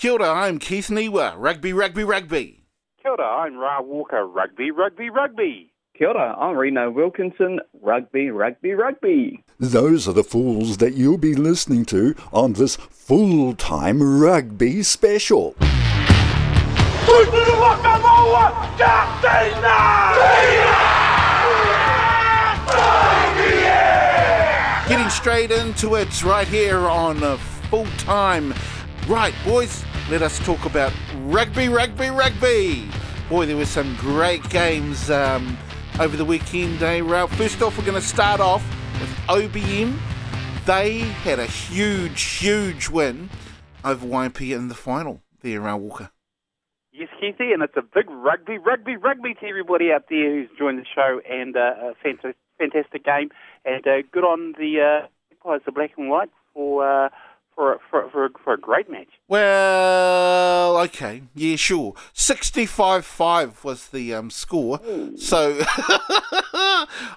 Kia ora, I'm Keith Niwa, Rugby, Rugby, Rugby. Kia ora, I'm Ra Walker, Rugby, Rugby, Rugby. Kia ora, I'm Reno Wilkinson, Rugby, Rugby, Rugby. Those are the fools that you'll be listening to on this full time rugby special. Getting straight into it right here on uh, full time. Right, boys, let us talk about rugby, rugby, rugby. Boy, there were some great games um, over the weekend, eh, Ralph? First off, we're going to start off with OBM. They had a huge, huge win over YMP in the final there, uh, Walker. Yes, Keithy, and it's a big rugby, rugby, rugby to everybody out there who's joined the show, and uh, a fantastic, fantastic game, and uh, good on the uh, the black and white, for for for for, for a great match. Well, okay, yeah, sure. Sixty-five-five was the um, score, so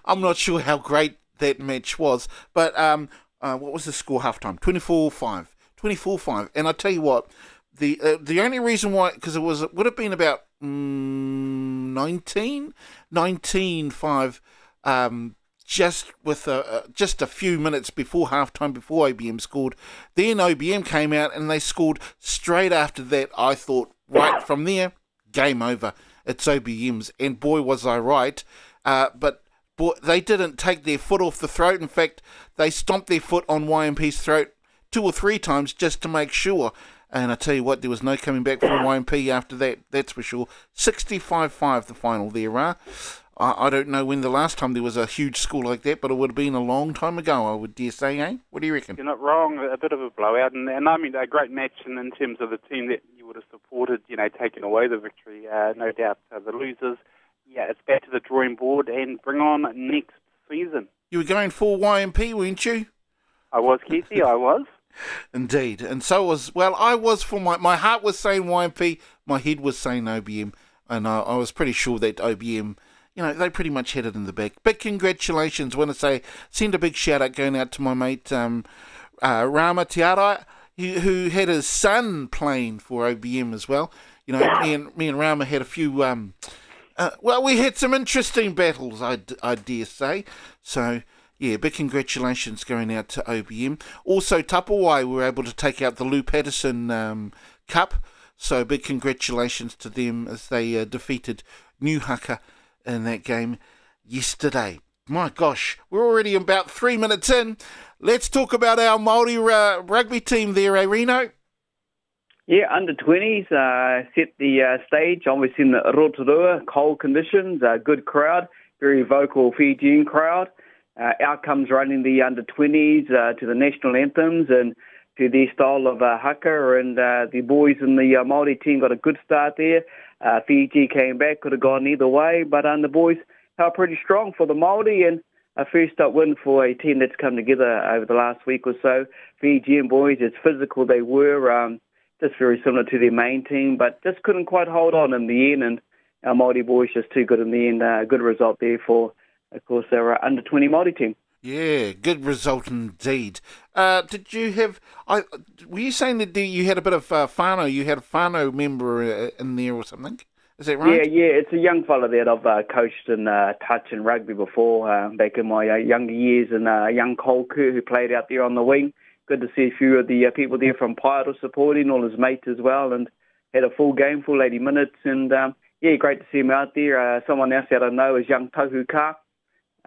I'm not sure how great that match was. But um, uh, what was the score halftime? 24-5. 24-5. And I tell you what, the uh, the only reason why, because it was it would have been about mm, 19, 19-5, um, just with a, just a few minutes before halftime, before OBM scored. Then OBM came out and they scored straight after that. I thought, right from there, game over. It's OBM's, and boy was I right. Uh, but boy, they didn't take their foot off the throat. In fact, they stomped their foot on YMP's throat two or three times just to make sure. And I tell you what, there was no coming back from YMP after that, that's for sure. 65 5 the final there, uh. I, I don't know when the last time there was a huge school like that, but it would have been a long time ago, I would dare say, eh? What do you reckon? You're not wrong. A bit of a blowout, and, and I mean a great match in, in terms of the team that you would have supported. You know, taking away the victory. Uh, no doubt, uh, the losers. Yeah, it's back to the drawing board and bring on next season. You were going for YMP, weren't you? I was Keithy. I was. Indeed, and so was well. I was for my my heart was saying YMP, my head was saying OBM, and I, I was pretty sure that OBM, you know, they pretty much had it in the bag. But congratulations! want to say send a big shout out going out to my mate um, uh, Rama Tiara, who, who had his son playing for OBM as well. You know, me and me and Rama had a few. Um, uh, well, we had some interesting battles, I, I dare say. So yeah, big congratulations going out to OBM. Also, Tapawai were able to take out the Lou Patterson um, Cup. So, big congratulations to them as they uh, defeated New Haka in that game yesterday. My gosh, we're already about three minutes in. Let's talk about our Māori rugby team there, eh, Reno? Yeah, under 20s uh, set the uh, stage, obviously in the Rotorua, cold conditions, uh, good crowd, very vocal Fijian crowd. Uh, outcomes running the under 20s uh, to the national anthems and to their style of uh, haka. And uh, the boys in the uh, Māori team got a good start there. Uh, Fiji came back, could have gone either way, but um, the boys held pretty strong for the Māori and a first up win for a team that's come together over the last week or so. Fijian boys, as physical they were, um, just very similar to their main team, but just couldn't quite hold on in the end. And our Māori boys just too good in the end. Uh, good result there for, of course, our uh, under 20 Māori team. Yeah, good result indeed. Uh, did you have? I were you saying that you had a bit of uh, whānau? You had a whānau member uh, in there or something? Is that right? Yeah, yeah. It's a young fella that I've uh, coached in uh, touch and rugby before, uh, back in my uh, younger years, and uh, young Cole who played out there on the wing. Good to see a few of the uh, people there from Pyro supporting, all his mates as well, and had a full game, full 80 minutes, and um, yeah, great to see him out there. Uh, someone else that I know is young Tohu Ka.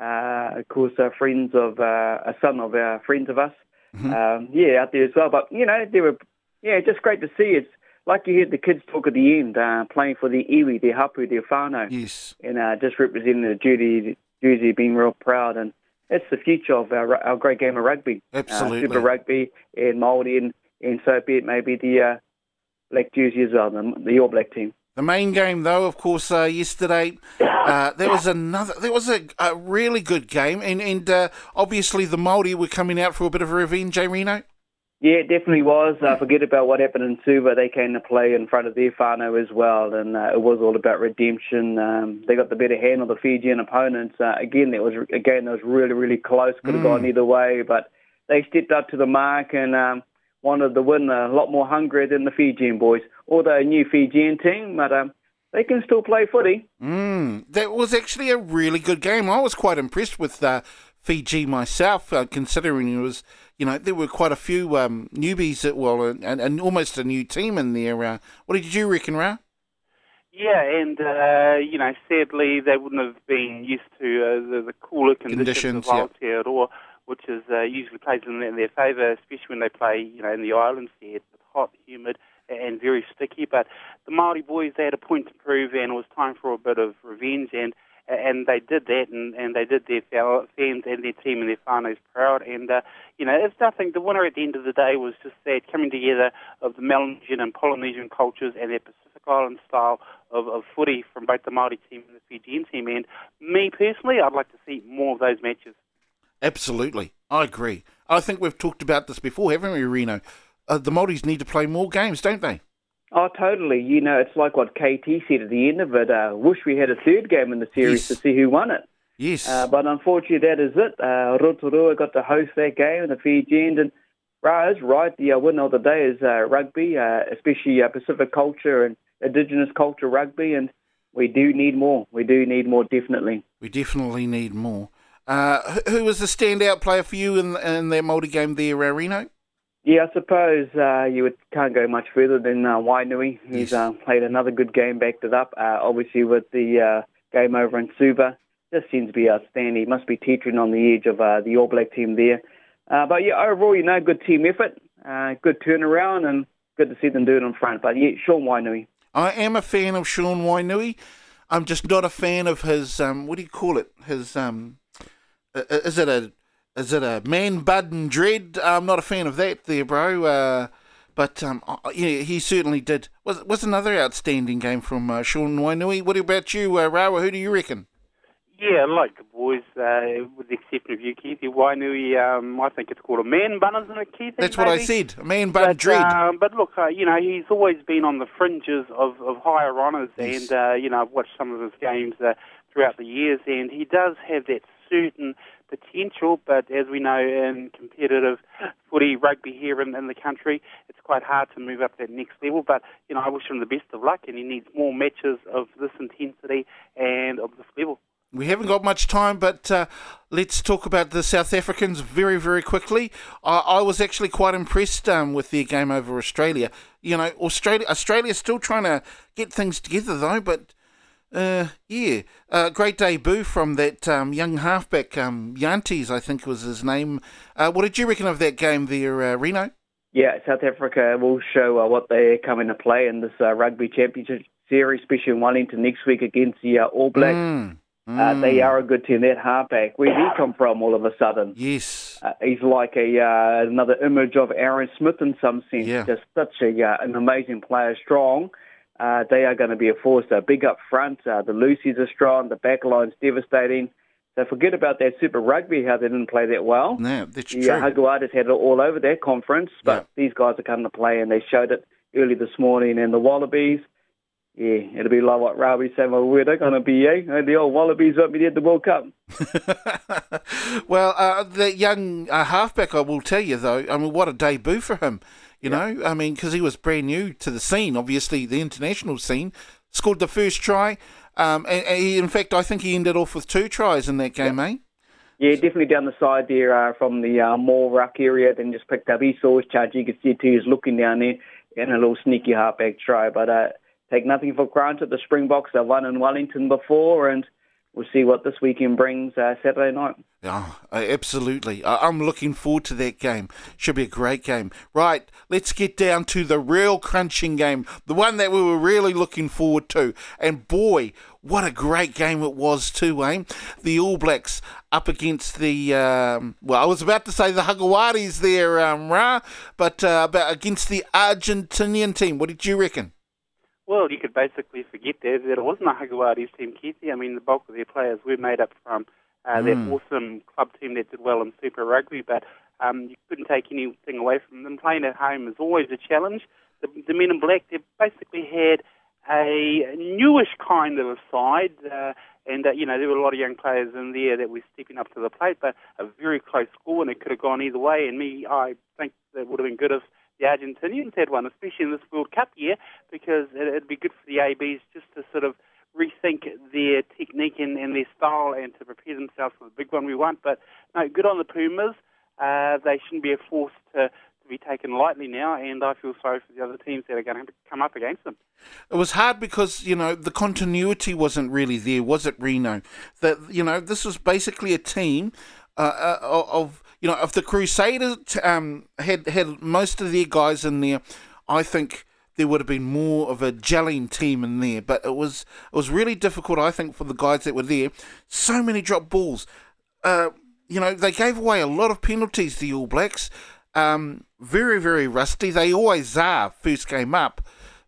Uh, of course, uh, friends of uh, a son of our friends of us. Mhm. Um, yeah, out there as well. But you know, they were yeah, just great to see. It's like you heard the kids talk at the end, uh, playing for the iwi, their hapu, their whānau, Yes. and uh, just representing the Jersey, Jersey being real proud. And It's the future of our, our great game of rugby. Absolutely. Super Rugby and Māori, and, and so be it maybe the uh, Black Jersey as well, the, the All Black team. The main game, though, of course, uh, yesterday, uh, there was another. There was a, a really good game, and and uh, obviously the Māori were coming out for a bit of a revenge, eh, Reno? Yeah, it definitely was. Uh, forget about what happened in Suva. They came to play in front of their whānau as well, and uh, it was all about redemption. Um, they got the better hand of the Fijian opponents. Uh, again, that was again that was really, really close. Could have Mm. gone either way, but they stepped up to the mark and um, wanted the win a lot more hungrier than the Fijian boys. Although a new Fijian team, but um, they can still play footy. Mm, that was actually a really good game. I was quite impressed with uh, Fiji myself, uh, considering it was, you know, there were quite a few um, newbies, that, well, and, and almost a new team in there. Uh, what did you reckon, Ra? Yeah, and uh, you know, sadly, they wouldn't have been used to uh, the, the cooler conditions, Conditions, of Aotearoa, which is uh, usually plays in, in their favour, especially when they play, you know, in the islands there. It's hot, humid, and very sticky. But the Maori boys, they had a point to prove, and it was time for a bit of revenge, and and they did that, and, and they did their fans and their team and their whānaus proud. And, uh, you know, it's nothing. The winner at the end of the day was just that coming together of the Melanesian and Polynesian cultures and their Pacific Island style of, of footy from both the Māori team and the Fijian team. And me personally, I'd like to see more of those matches. Absolutely. I agree. I think we've talked about this before, haven't we, Reno? Uh, the Māoris need to play more games, don't they? Oh, totally. You know, it's like what KT said at the end of it. Uh, wish we had a third game in the series Yes. to see who won it. Yes. Uh, but unfortunately, that is it. Uh, Rotorua got to host that game, and the Fijians. And Ra is right. The uh, winner of the day is uh, rugby, uh, especially uh, Pacific culture and Indigenous culture rugby. And we do need more. We do need more, definitely. we definitely need more. Uh, who- was the standout player for you in, in that Māori game there, uh, Reno? Yeah, I suppose uh, you would, can't go much further than uh, Wainui. He's Yes. uh, played another good game, backed it up. Uh, obviously, with the uh, game over in Suva, just seems to be outstanding. He must be teetering on the edge of uh, the All Black team there. Uh, but yeah, overall, you know, good team effort, uh, good turnaround, and good to see them do it in front. But yeah, Sean Wainui. I am a fan of Sean Wainui. I'm just not a fan of his. Um, what do you call it? His. Um, is it a is it a man bud and dread? I'm not a fan of that, there, bro. Uh, but um, uh, yeah, he certainly did. Was was another outstanding game from uh, Sean Wainui. What about you, uh, Rawa? Who do you reckon? Yeah, like the boys, uh, with the exception of you, Keithy. Wainui, um, I think it's called a man bun, isn't it, Keithy? That's what I maybe? said. A man bud and But, dread. um, but look, uh, you know, he's always been on the fringes of, of higher honours, Yes. and uh, you know, I've watched some of his games uh, throughout the years, and he does have that certain potential. But as we know, in competitive footy rugby here in, in the country, it's quite hard to move up that next level. But you know, I wish him the best of luck, and he needs more matches of this intensity and of this level. We haven't got much time, but uh, let's talk about the South Africans very, very quickly. I, I was actually quite impressed um, with their game over Australia. You know, Australia Australia's still trying to get things together, though. But uh, yeah, uh, great debut from that um, young halfback, um, Jantjies, I think was his name. Uh, what did you reckon of that game there, uh, Reno? Yeah, South Africa will show uh, what they're coming to play in this uh, rugby championship series, especially in Wellington next week against the uh, All Blacks. Mm, Uh, mm, they are a good team. That halfback, where did he come from all of a sudden? Yes. Uh, he's like a uh, another image of Aaron Smith in some sense. Yeah. Just such a uh, an amazing player, strong. Uh, they are going to be a force. Uh, big up front. Uh, the loosies are strong. The back line's devastating. So forget about that Super Rugby, how they didn't play that well. No, that's The true. uh, Jaguares had it all over their conference, but these guys are coming to play, and they showed it early this morning. And the Wallabies, yeah, it'll be like what Robbie said, well, where they're going to be, eh? The old Wallabies won't be there at the World Cup. well, uh, the young uh, halfback, I will tell you though. I mean, what a debut for him. You know, I mean, because he was brand new to the scene, obviously the international scene. Scored the first try, um, and, and he, in fact, I think he ended off with two tries in that game, eh? Yeah, definitely down the side there uh, from the uh, more ruck area. Then just picked up. He saw his charge. You could see too. He was looking down there and a little sneaky halfback try. But uh, take nothing for granted. The Springboks have won in Wellington before, and we'll see what this weekend brings uh, Saturday night. Oh, absolutely. I'm looking forward to that game. Should be a great game. Right, let's get down to the real crunching game, the one that we were really looking forward to. And boy, what a great game it was too, eh? The All Blacks up against the, um, well, I was about to say the Jaguares there, um, but uh, about against the Argentinian team. What did you reckon? Well, you could basically forget that, that it wasn't a Jaguares team, Keithy. I mean, the bulk of their players were made up from uh, that awesome club team that did well in Super Rugby, but um, you couldn't take anything away from them. Playing at home is always a challenge. The, the Men in Black, they basically had a newish kind of a side, uh, and uh, you know there were a lot of young players in there that were stepping up to the plate, but a very close score, and it could have gone either way. And me, I think it would have been good if the Argentinians had one, especially in this World Cup year, because it, it'd be good for the ABs just to sort of rethink their technique and, and their style and to prepare themselves for the big one we want. But no, good on the Pumas. Uh, they shouldn't be a force to, to be taken lightly now, and I feel sorry for the other teams that are going to come up against them. It was hard because you know the continuity wasn't really there, was it, Reno? That you know this was basically a team uh, uh, of you know if the Crusaders um, had had most of their guys in there, I think there would have been more of a gelling team in there. But it was it was really difficult, I think, for the guys that were there. So many drop balls. Uh, you know, they gave away a lot of penalties, to the All Blacks. Um, very, very rusty. They always are first game up.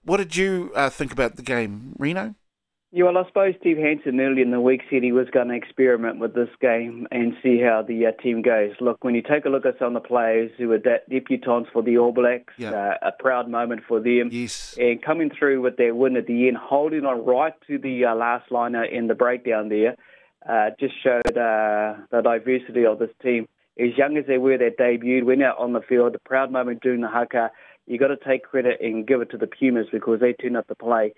What did you uh, think about the game, Reno? Yeah, well, I suppose Steve Hansen early in the week said he was going to experiment with this game and see how the uh, team goes. Look, when you take a look at some of the players who were de- debutants for the All Blacks, uh, a proud moment for them. Yes. And coming through with their win at the end, holding on right to the uh, last liner in the breakdown there, uh, just showed uh, the diversity of this team. As young as they were that debuted, went out on the field, a proud moment doing the haka. you got to take credit and give it to the Pumas because they turned up to play.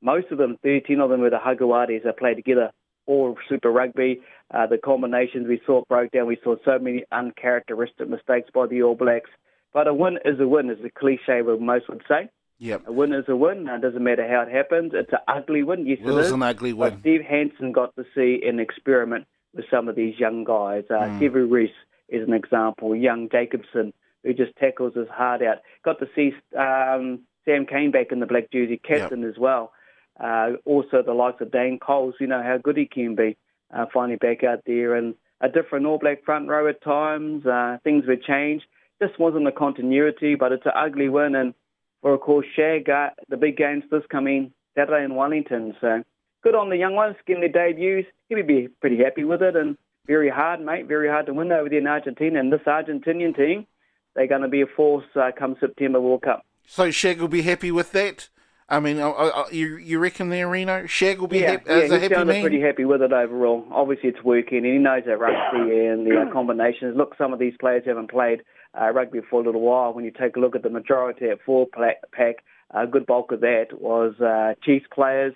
Most of them, 13 of them were the Jaguares that played together, all Super Rugby. Uh, the combinations we saw broke down. We saw so many uncharacteristic mistakes by the All Blacks. But a win is a win, is a cliche what most would say. Yep. A win is a win. It doesn't matter how it happens. It's an ugly win. Yes, it, it was an ugly win. But Steve Hansen got to see an experiment with some of these young guys. Uh, mm. Reece is an example. Young Jacobson, who just tackles his heart out. Got to see um, Sam Cane back in the black jersey, captain yep. as well. Uh, also, the likes of Dane Coles, you know how good he can be. Uh, finally back out there and a different All Black front row at times. Uh, things would change. This wasn't a continuity, but it's an ugly win. And for, of course, Shag, uh, the big games this coming Saturday in Wellington. So good on the young ones getting their debuts. He would be pretty happy with it. And very hard, mate. Very hard to win over there in Argentina. And this Argentinian team, they're going to be a force uh, come September World Cup. So Shag will be happy with that? I mean, uh, uh, you you reckon there, Reno? Shag will be yeah, happy, yeah, a happy man? pretty happy with it overall. Obviously, it's working, and he knows that rugby and the uh, combinations. Look, some of these players haven't played uh, rugby for a little while. When you take a look at the majority at four pack, a good bulk of that was uh, Chiefs players.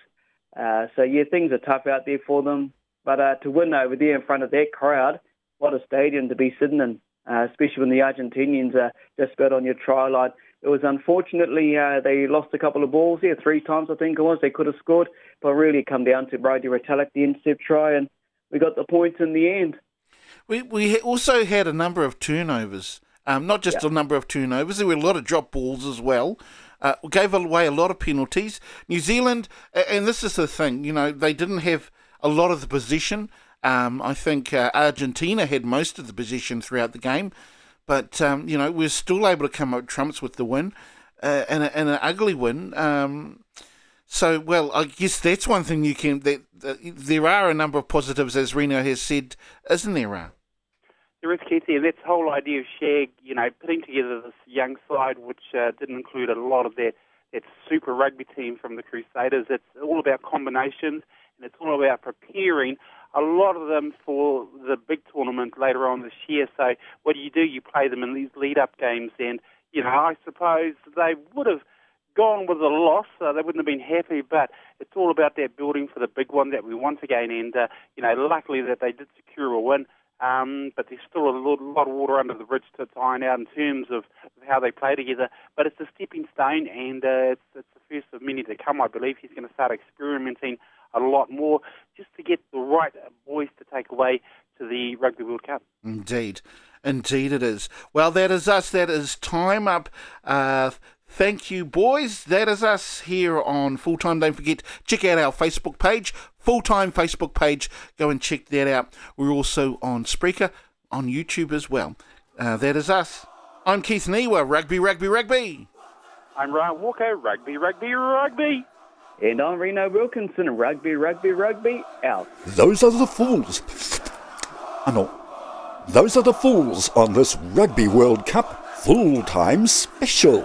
Uh, so, yeah, things are tough out there for them. But uh, to win over there in front of that crowd, what a stadium to be sitting in, uh, especially when the Argentinians are just about on your try line. It was unfortunately uh, they lost a couple of balls here, three times I think it was. They could have scored, but really come down to Brodie Retallick, the intercept try, and we got the points in the end. We we also had a number of turnovers, um, not just a number of turnovers. There were a lot of drop balls as well. Uh, gave away a lot of penalties. New Zealand, and this is the thing, you know, they didn't have a lot of the position. Um, I think uh, Argentina had most of the position throughout the game. But um, you know, we're still able to come up trumps with the win, uh, and, a, and an ugly win. Um, so, well, I guess that's one thing you can. That, that, there are a number of positives, as Reno has said, isn't there? There is, Keithy, and that's the whole idea of Shag, you know, putting together this young side, which uh, didn't include a lot of that, that super rugby team from the Crusaders. It's all about combinations, and it's all about preparing a lot of them for the big tournament later on this year. So what do you do? You play them in these lead-up games, and you know I suppose they would have gone with a loss. Uh, they wouldn't have been happy, but it's all about that building for the big one that we want again. And uh, you know, luckily that they did secure a win. Um, but there's still a lot, lot of water under the bridge to iron out in terms of how they play together. But it's a stepping stone, and uh, it's, it's the first of many to come. I believe he's going to start experimenting a lot more just to get the right boys to take away to the Rugby World Cup. Indeed. Indeed, it is. Well, that is us. That is time up. Uh, thank you, boys. That is us here on Full Time. Don't forget, check out our Facebook page, Full Time Facebook page. Go and check that out. We're also on Spreaker, on YouTube as well. Uh, that is us. I'm Keith Niwa, Rugby, Rugby, Rugby. I'm Ryan Walker, Rugby, Rugby, Rugby. And I'm Reno Wilkinson, rugby, rugby, rugby, out. Those are the fools. Ah, I know. Those are the fools on this Rugby World Cup full time special.